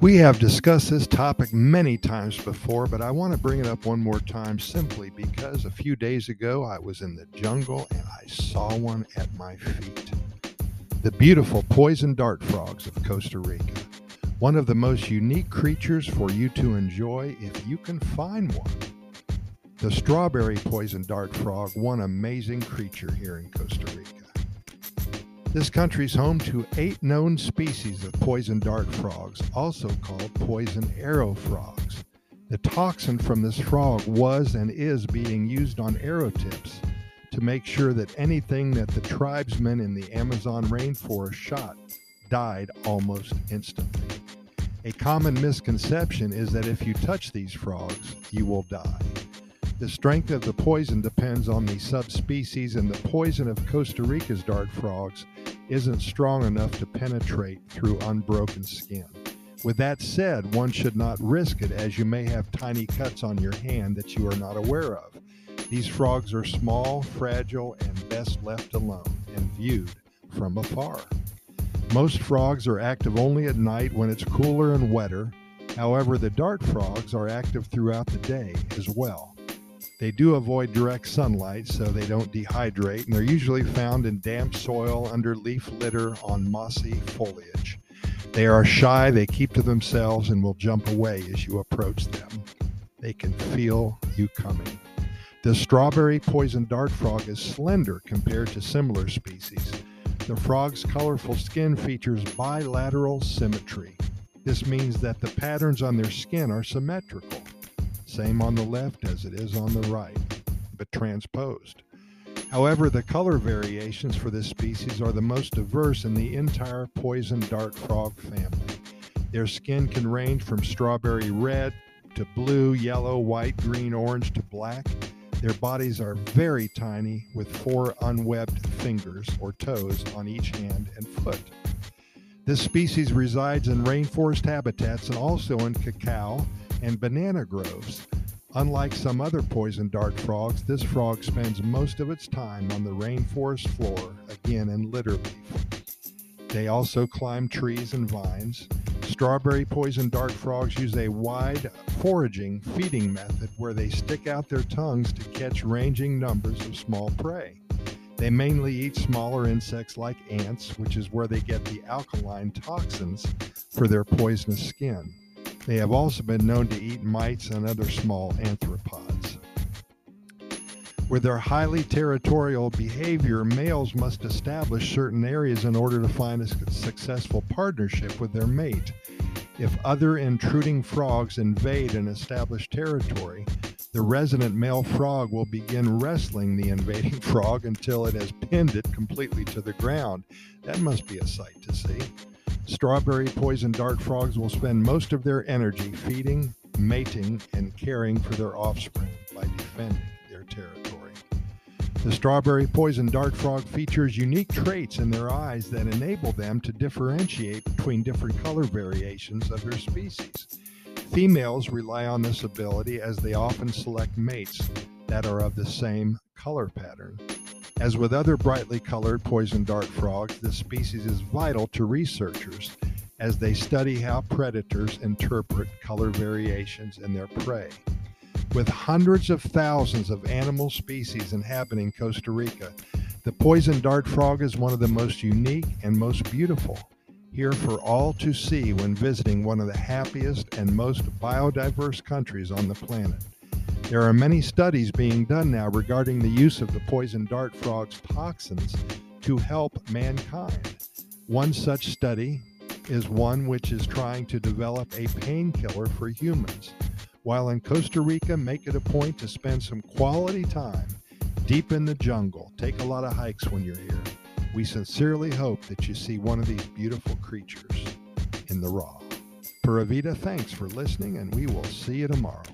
We have discussed this topic many times before, but I want to bring it up one more time simply because a few days ago I was in the jungle and I saw one at my feet. The beautiful poison dart frogs of Costa Rica. One of the most unique creatures for you to enjoy if you can find one. The strawberry poison dart frog, one amazing creature here in Costa Rica. This country is home to eight known species of poison dart frogs, also called poison arrow frogs. The toxin from this frog was and is being used on arrow tips to make sure that anything that the tribesmen in the Amazon rainforest shot died almost instantly. A common misconception is that if you touch these frogs, you will die. The strength of the poison depends on the subspecies, and the poison of Costa Rica's dart frogs isn't strong enough to penetrate through unbroken skin. With that said, one should not risk it as you may have tiny cuts on your hand that you are not aware of. These frogs are small, fragile, and best left alone and viewed from afar. Most frogs are active only at night when it's cooler and wetter. However, the dart frogs are active throughout the day as well. They do avoid direct sunlight so they don't dehydrate, and they're usually found in damp soil under leaf litter on mossy foliage. They are shy, they keep to themselves, and will jump away as you approach them. They can feel you coming. The strawberry poison dart frog is slender compared to similar species. The frog's colorful skin features bilateral symmetry. This means that the patterns on their skin are symmetrical same on the left as it is on the right, but transposed. However, the color variations for this species are the most diverse in the entire poison dart frog family. Their skin can range from strawberry red to blue, yellow, white, green, orange to black. Their bodies are very tiny with four unwebbed fingers or toes on each hand and foot. This species resides in rainforest habitats and also in cacao and banana groves. Unlike some other poison dart frogs, this frog spends most of its time on the rainforest floor, again in litter leaf. They also climb trees and vines. Strawberry poison dart frogs use a wide foraging feeding method where they stick out their tongues to catch ranging numbers of small prey. They mainly eat smaller insects like ants, which is where they get the alkaline toxins for their poisonous skin. They have also been known to eat mites and other small arthropods. With their highly territorial behavior, males must establish certain areas in order to find a successful partnership with their mate. If other intruding frogs invade an established territory, the resident male frog will begin wrestling the invading frog until it has pinned it completely to the ground. That must be a sight to see. Strawberry poison dart frogs will spend most of their energy feeding, mating, and caring for their offspring by defending their territory. The strawberry poison dart frog features unique traits in their eyes that enable them to differentiate between different color variations of their species. Females rely on this ability as they often select mates that are of the same color pattern. As with other brightly colored poison dart frogs, this species is vital to researchers as they study how predators interpret color variations in their prey. With hundreds of thousands of animal species inhabiting Costa Rica, the poison dart frog is one of the most unique and most beautiful, here for all to see when visiting one of the happiest and most biodiverse countries on the planet. There are many studies being done now regarding the use of the poison dart frog's toxins to help mankind. One such study is one which is trying to develop a painkiller for humans. While in Costa Rica, make it a point to spend some quality time deep in the jungle. Take a lot of hikes when you're here. We sincerely hope that you see one of these beautiful creatures in the raw. Pura Vida, thanks for listening, and we will see you tomorrow.